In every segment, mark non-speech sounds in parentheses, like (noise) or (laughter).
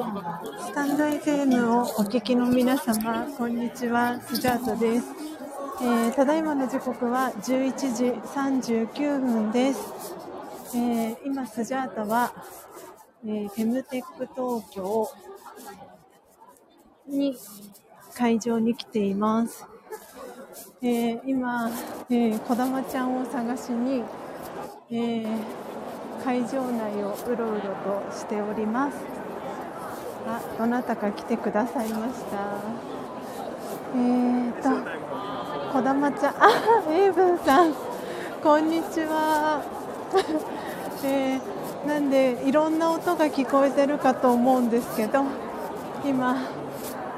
スタンド FM をお聞きの皆様、こんにちは、スジャートです。えー、ただいまの時刻は11時39分です。えー、今、スジャータは、えー、フェムテック東京に会場に来ています。えー、今、えー、小玉ちゃんを探しに、えー、会場内をうろうろとしております。あ、どなたか来てくださいました。えーと、小玉ちゃん、あ、エイブンさん、こんにちは。(laughs) えー、なんでいろんな音が聞こえてるかと思うんですけど、今、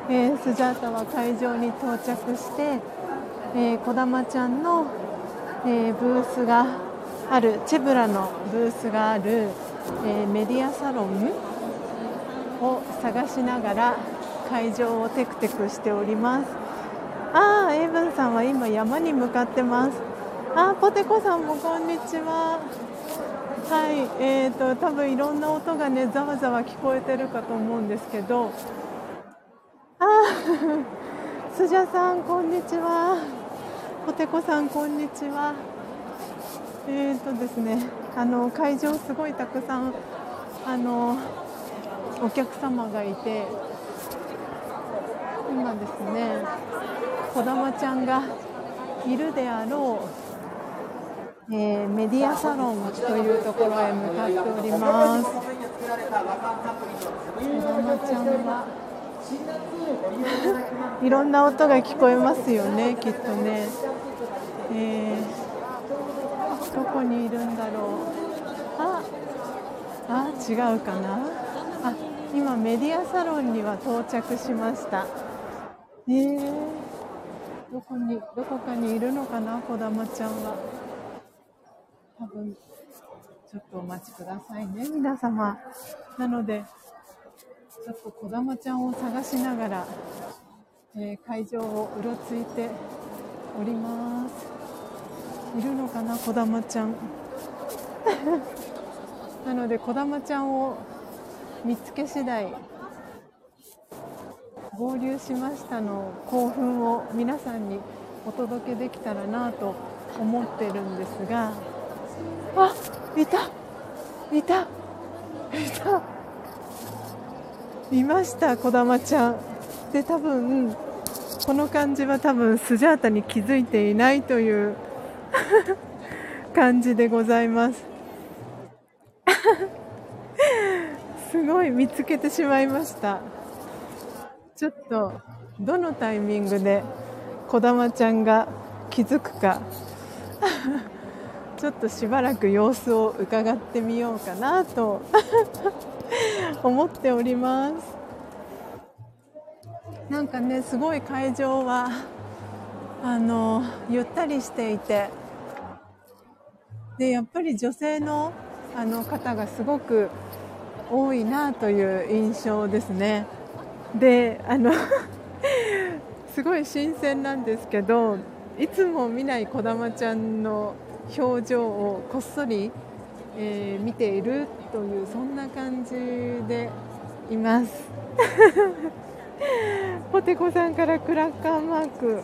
えー、スジャータは会場に到着して、えー、小玉ちゃんの、えー、ブースがあるチェブラのブースがある、えー、メディアサロン探しながら会場をテクテクしております。ああエイブンさんは今山に向かってます。あポテコさんもこんにちは。はいえーと多分いろんな音がねざわざわ聞こえてるかと思うんですけど。あスジャさんこんにちは。ポテコさんこんにちは。えーとですね、あの会場すごいたくさんあのお客様がいて今ですね児玉ちゃんがいるであろう、えー、メディアサロンというところへ向かっております。児玉ちゃんはいろんな音が聞こえますよねきっとね、えーどこにいるんだろう。ああ違うかな。今メディアサロンには到着しました。えー、どこにどこかにいるのかなこだまちゃんは。多分ちょっとお待ちくださいね皆様。なのでちょっとこだまちゃんを探しながら、えー、会場をうろついております。いるのかなこだまちゃん。(laughs) なのでこだまちゃんを見つけ次第。合流しましたの興奮を皆さんにお届けできたらなと思ってるんですが。あいた。いた。いた。いましたこだまちゃん。で多分この感じは多分スジャータに気づいていないという (laughs) 感じでございます。すごい見つけてしまいました。ちょっとどのタイミングでこだまちゃんが気づくか。(laughs) ちょっとしばらく様子を伺ってみようかなと。(laughs) 思っております。なんかねすごい会場はあのゆったりしていて。でやっぱり女性のあの方がすごく多いなという印象ですね。であの (laughs) すごい新鮮なんですけどいつも見ない児玉ちゃんの表情をこっそり、えー、見ているというそんな感じでいます。(laughs) ポテコさんからクラッカーマーク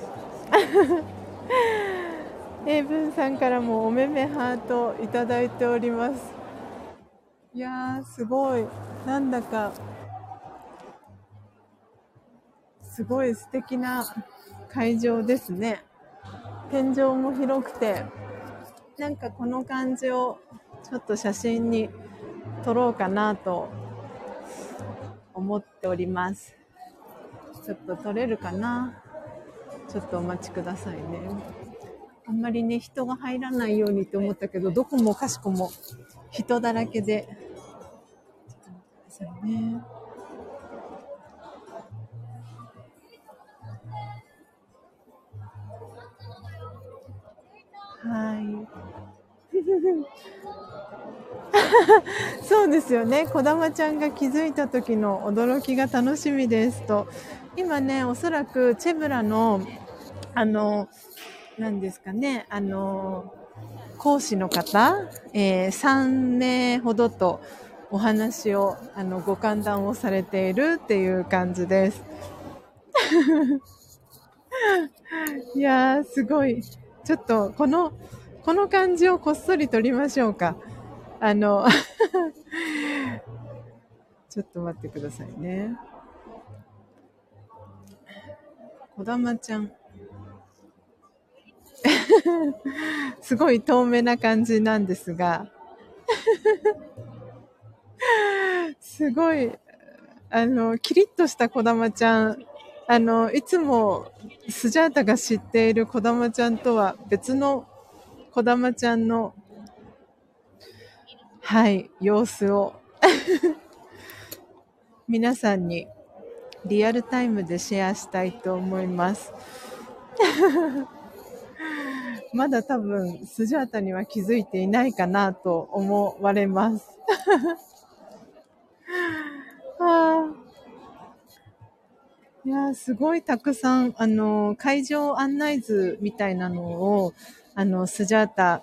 (laughs) 英文さんからもおめめハートいただいておりますいやーすごい。なんだかすごい素敵な会場ですね。天井も広くてなんかこの感じをちょっと写真に撮ろうかなと思っております。ちょっと撮れるかな？ちょっとお待ちくださいね。あんまりね、人が入らないようにって思ったけど、どこもかしこも人だらけで。ちょっと待ってくださいね。はい。(laughs) そうですよね。こだまちゃんが気づいた時の驚きが楽しみですと。今ね、おそらくチェブラの、あの、なんですかね、あの、講師の方、えー、3名ほどとお話を、あの、ご歓談をされているっていう感じです。(laughs) いやー、すごい。ちょっと、この、この感じをこっそり撮りましょうか。あの (laughs) ちょっと待ってくださいね。こだまちゃん。(laughs) すごい遠目な感じなんですが。(laughs) すごい、あの、キリッとしたこだまちゃん。あの、いつもスジャータが知っているこだまちゃんとは別のこだまちゃんの、はい、様子を (laughs) 皆さんにリアルタイムでシェアしたいと思います。まだ多分、スジャータには気づいていないかなと思われます。は (laughs) あいやすごいたくさん、あの、会場案内図みたいなのを、あの、スジャータ、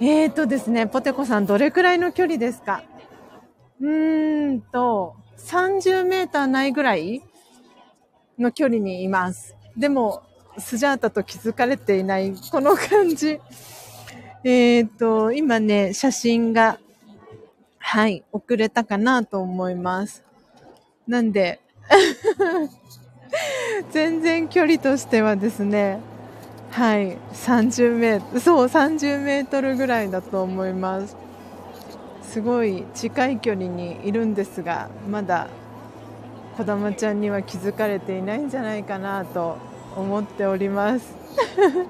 えーとですね、ポテコさん、どれくらいの距離ですか？うーんと、30メーターないぐらいの距離にいます。でも、スジャータと気づかれていない、この感じ。(laughs) えっ、ー、と、今ね、写真が、はい、遅れたかなと思います。なんで、(laughs) 全然距離としてはですね、はい、30メートル、そう、30メートルぐらいだと思います。すごい近い距離にいるんですが、まだ、こだまちゃんには気づかれていないんじゃないかなと思っております。(laughs)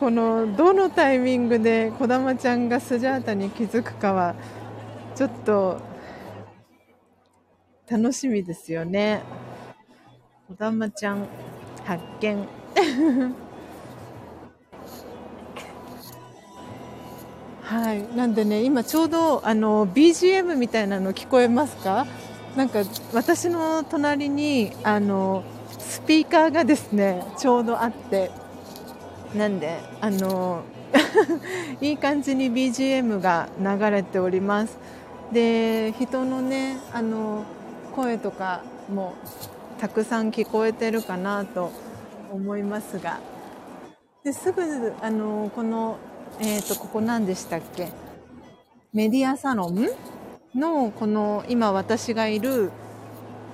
この、どのタイミングでこだまちゃんがスジャータに気づくかは、ちょっと楽しみですよね。こだまちゃん発見。(laughs) はい。なんでね、今ちょうどあの BGM みたいなの聞こえますか？なんか私の隣にあのピーカーがですね、ちょうどあって、なんで、あの (laughs) いい感じに BGM が流れております。で、人のね、あの声とかもたくさん聞こえてるかなと思いますが。ですぐあのこの、えーと、ここ何でしたっけ？メディアサロンのこの今私がいる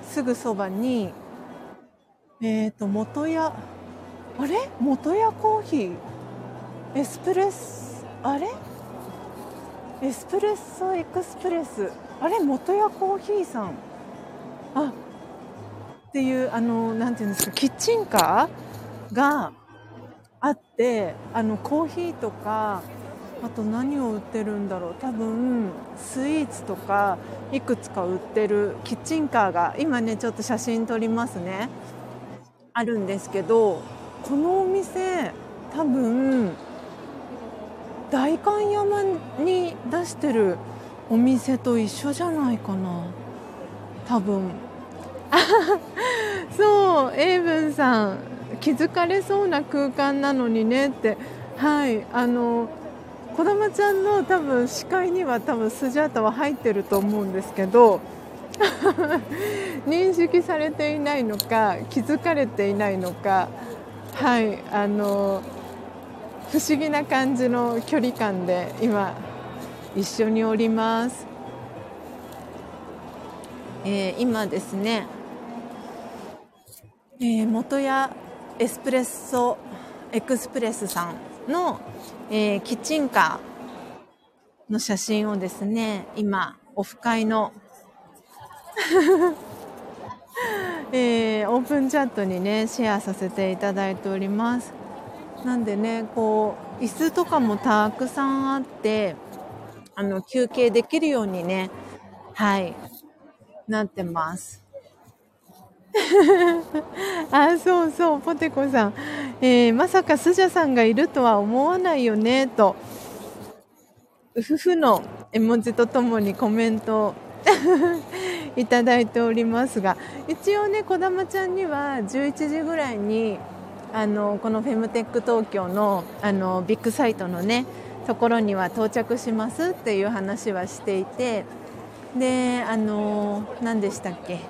すぐそばにえっ、ー、と元屋あれ？元屋コーヒー？エスプレッソあれ？エスプレッソエクスプレス？あれ？元屋コーヒーさん。あっていうあのなんていうんですか？キッチンカー？があってあのコーヒーとかあと何を売ってるんだろう？多分スイーツとかいくつか売ってるキッチンカーが今ねちょっと写真撮りますね。あるんですけどこのお店多分代官山に出してるお店と一緒じゃないかな。多分。(laughs) そうエイブンさん気づかれそうな空間なのにねって。はいあの児玉ちゃんの多分視界には多分スジャータは入ってると思うんですけど認識されていないのか気づかれていないのか。はいあの不思議な感じの距離感で今一緒におります。えー、今ですね、えー、元屋エスプレッソエクスプレスさんの、えー、キッチンカーの写真をですね今オフ会の (laughs) えー、オープンチャットにねシェアさせていただいておりますなんでねこう椅子とかもたくさんあってあの休憩できるようにねはいなってます。(laughs) あ、そうそう、ポテコさん。えー、まさかスジャさんがいるとは思わないよね、と。うふふの絵文字とともにコメント (laughs) いただいておりますが、一応ね、こだまちゃんには11時ぐらいに、あの、このフェムテック東京の、あの、ビッグサイトのね、ところには到着しますっていう話はしていてであの何でしたっけ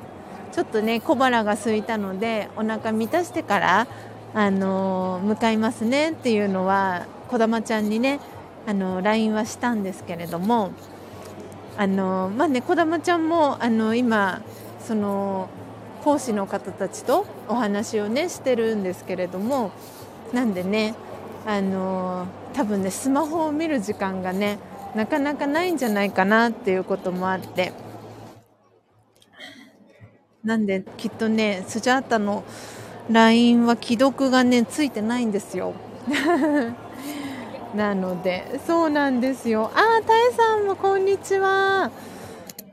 ちょっとね小腹が空いたのでお腹満たしてからあの向かいますねっていうのは児玉ちゃんにねあの LINE はしたんですけれどもあのまあね児玉ちゃんもあの今その講師の方たちとお話をねしてるんですけれどもなんでねあの多分ねスマホを見る時間がねなかなかないんじゃないかなっていうこともあってなんできっとねスジャータの LINE は既読がねついてないんですよ。なのでそうなんですよ。ああたえさんもこんにちは。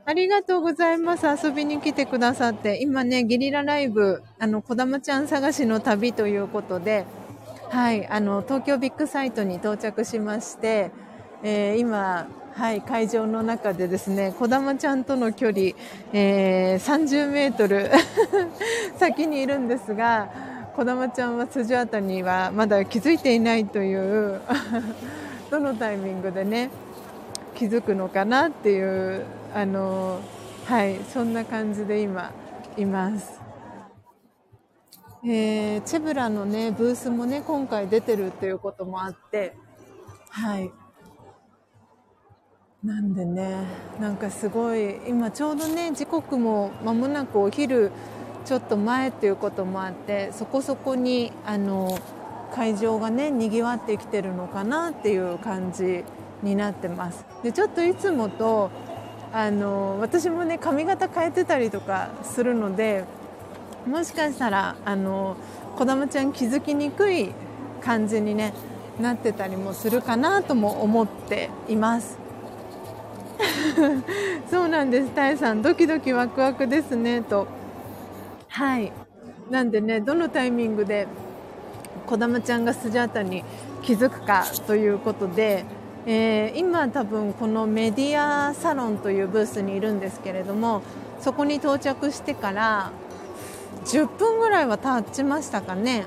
ありがとうございます。遊びに来てくださって。今ねゲリラライブあのこだまちゃん探しの旅ということではい、あの東京ビッグサイトに到着しまして、えー、今、はい、会場の中でですね、こだまちゃんとの距離、えー、30メートル (laughs) 先にいるんですが、こだまちゃんは辻辺にはまだ気づいていないという (laughs) どのタイミングでね、気づくのかなっていう、あの、はい、そんな感じで今、います。えー、チェブラのね、ブースもね、今回出てるっていうこともあって、はい。なんでね、なんかすごい、今ちょうどね、時刻も間もなくお昼ちょっと前っていうこともあって、そこそこに、あの、会場がね、賑わってきてるのかなっていう感じになってます。で、ちょっといつもと、あの、私もね、髪型変えてたりとかするので、もしかしたらあの子供ちゃん気づきにくい感じに、ね、なってたりもするかなとも思っています。(laughs) そうなんです。タイさんドキドキワクワクですねと。はい。なんでねどのタイミングで子供ちゃんがスジャータに気づくかということで、えー、今多分このメディアサロンというブースにいるんですけれどもそこに到着してから10分ぐらいは経ちましたかね。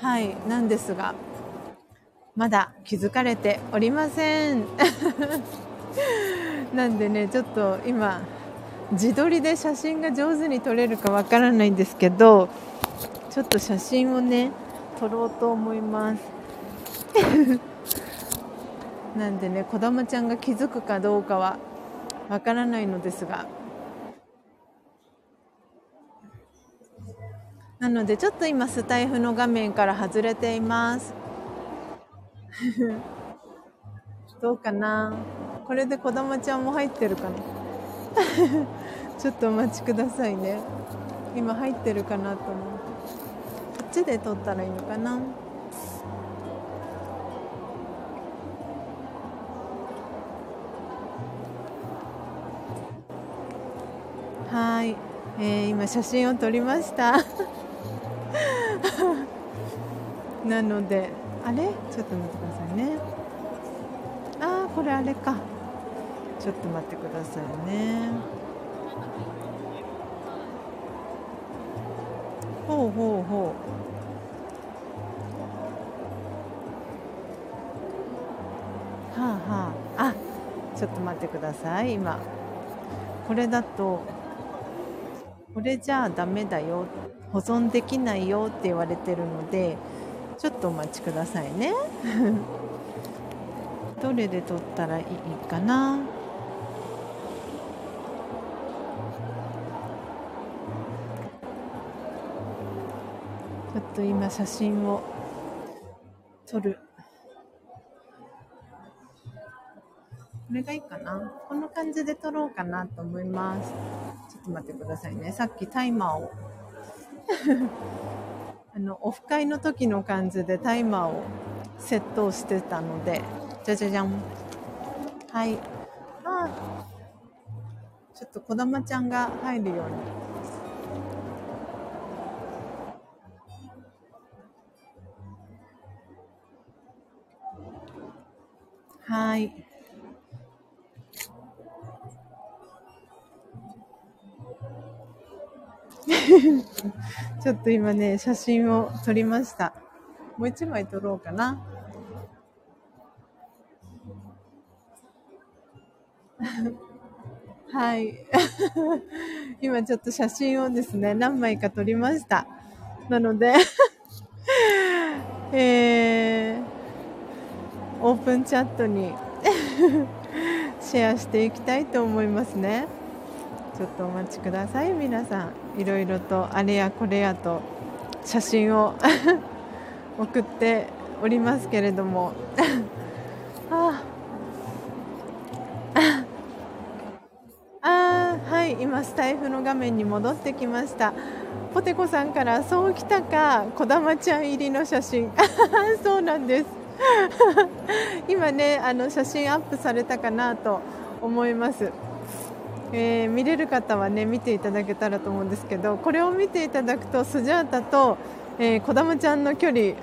はいなんですがまだ気づかれておりません。(laughs) なんでねちょっと今自撮りで写真が上手に撮れるかわからないんですけどちょっと写真をね撮ろうと思います。(laughs) なんでね、こだまちゃんが気づくかどうかはわからないのですが、なのでちょっと今スタイフの画面から外れています。(laughs) どうかな？これで子供ちゃんも入ってるかな？ちょっとお待ちくださいね。今入ってるかなと思う。こっちで撮ったらいいのかな。はい、えー、今写真を撮りました。(laughs) なのであれ？ちょっと待ってくださいね。ああこれあれか。ちょっと待ってくださいね。ほうほうほう。はあはあ。あちょっと待ってください。今これだとこれじゃあダメだよ。保存できないよって言われてるのでちょっとお待ちくださいね。(laughs) どれで撮ったらいいかな？っと今写真を撮る。これがいいかな。この感じで撮ろうかなと思います。ちょっと待ってくださいね。さっきタイマーを。(laughs) あの、オフ会の時の感じでタイマーをセットしてたので、じゃじゃじゃん。はい。あちょっとこだまちゃんが入るように。はい。(laughs) ちょっと今ね、写真を撮りました。もう一枚撮ろうかな。(laughs) はい。(laughs) 今ちょっと写真をですね、何枚か撮りました。なのでオープンチャットに (laughs) シェアしていきたいと思いますね。ちょっとお待ちください、皆さん。いろいろとあれやこれやと写真を (laughs) 送っておりますけれども。(laughs) ああはい。今スタイフの画面に戻ってきました。ポテコさんからそうきたか。こだまちゃん入りの写真。そうなんです。(laughs) 今ねあの写真アップされたかなと思います。えー、見れる方はね見ていただけたらと思うんですけどこれを見ていただくとスジャータとえー、こだまちゃんの距離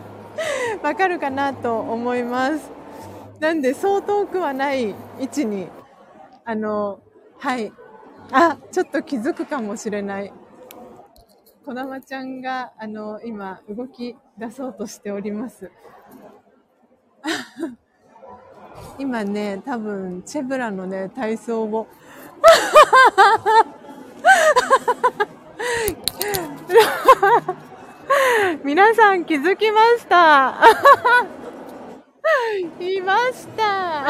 (laughs) わかるかなと思います。なんでそう遠くはない位置にあのはい。あちょっと気づくかもしれない。こだまちゃんがあの今動き出そうとしております。(laughs) 今ね多分チェブラのね体操を。(laughs) 皆さん気づきました？(laughs) いました。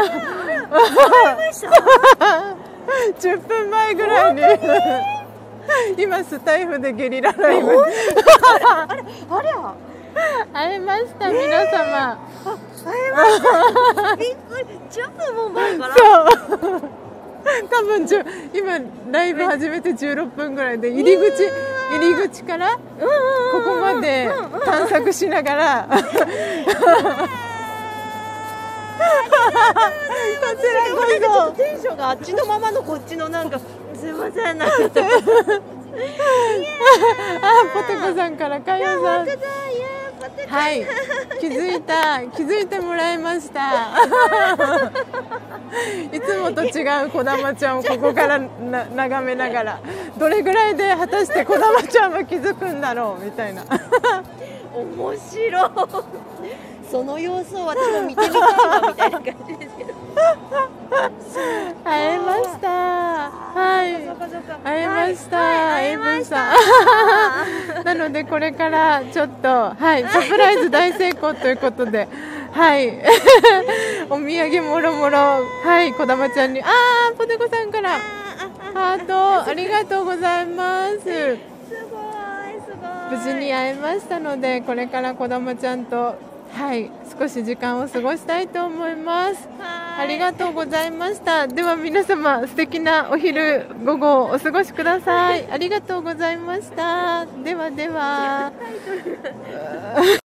10分前ぐらいに。今スタイフでゲリラライブ。あれあれ会えました皆様びっくり10分も前からそう多分今ライブ始めて16分ぐらいで入り口入り口からここまで探索しながら。こちらこそテンションがあっちのままのこっちのなんかすいません。なんか。(laughs) あポテコさんからかよさんはい。気づいた。気づいてもらいました。(laughs) いつもと違うこだまちゃんをここからな眺めながら。どれぐらいで果たしてこだまちゃんは気づくんだろうみたいな。面白い。その様子を私も見てみたいなみたいな感じですけど (laughs) 会えました、はい、会えました。なのでこれからちょっとはいサプライズ大成功ということではい。(laughs) お土産もろもろはいこだまちゃんにあーポテコさんからハートありがとうございます。無事に会えましたのでこれからこだまちゃんとはい少し時間を過ごしたいと思いますありがとうございました。では皆様素敵なお昼午後をお過ごしください。ありがとうございました。ではでは。(laughs)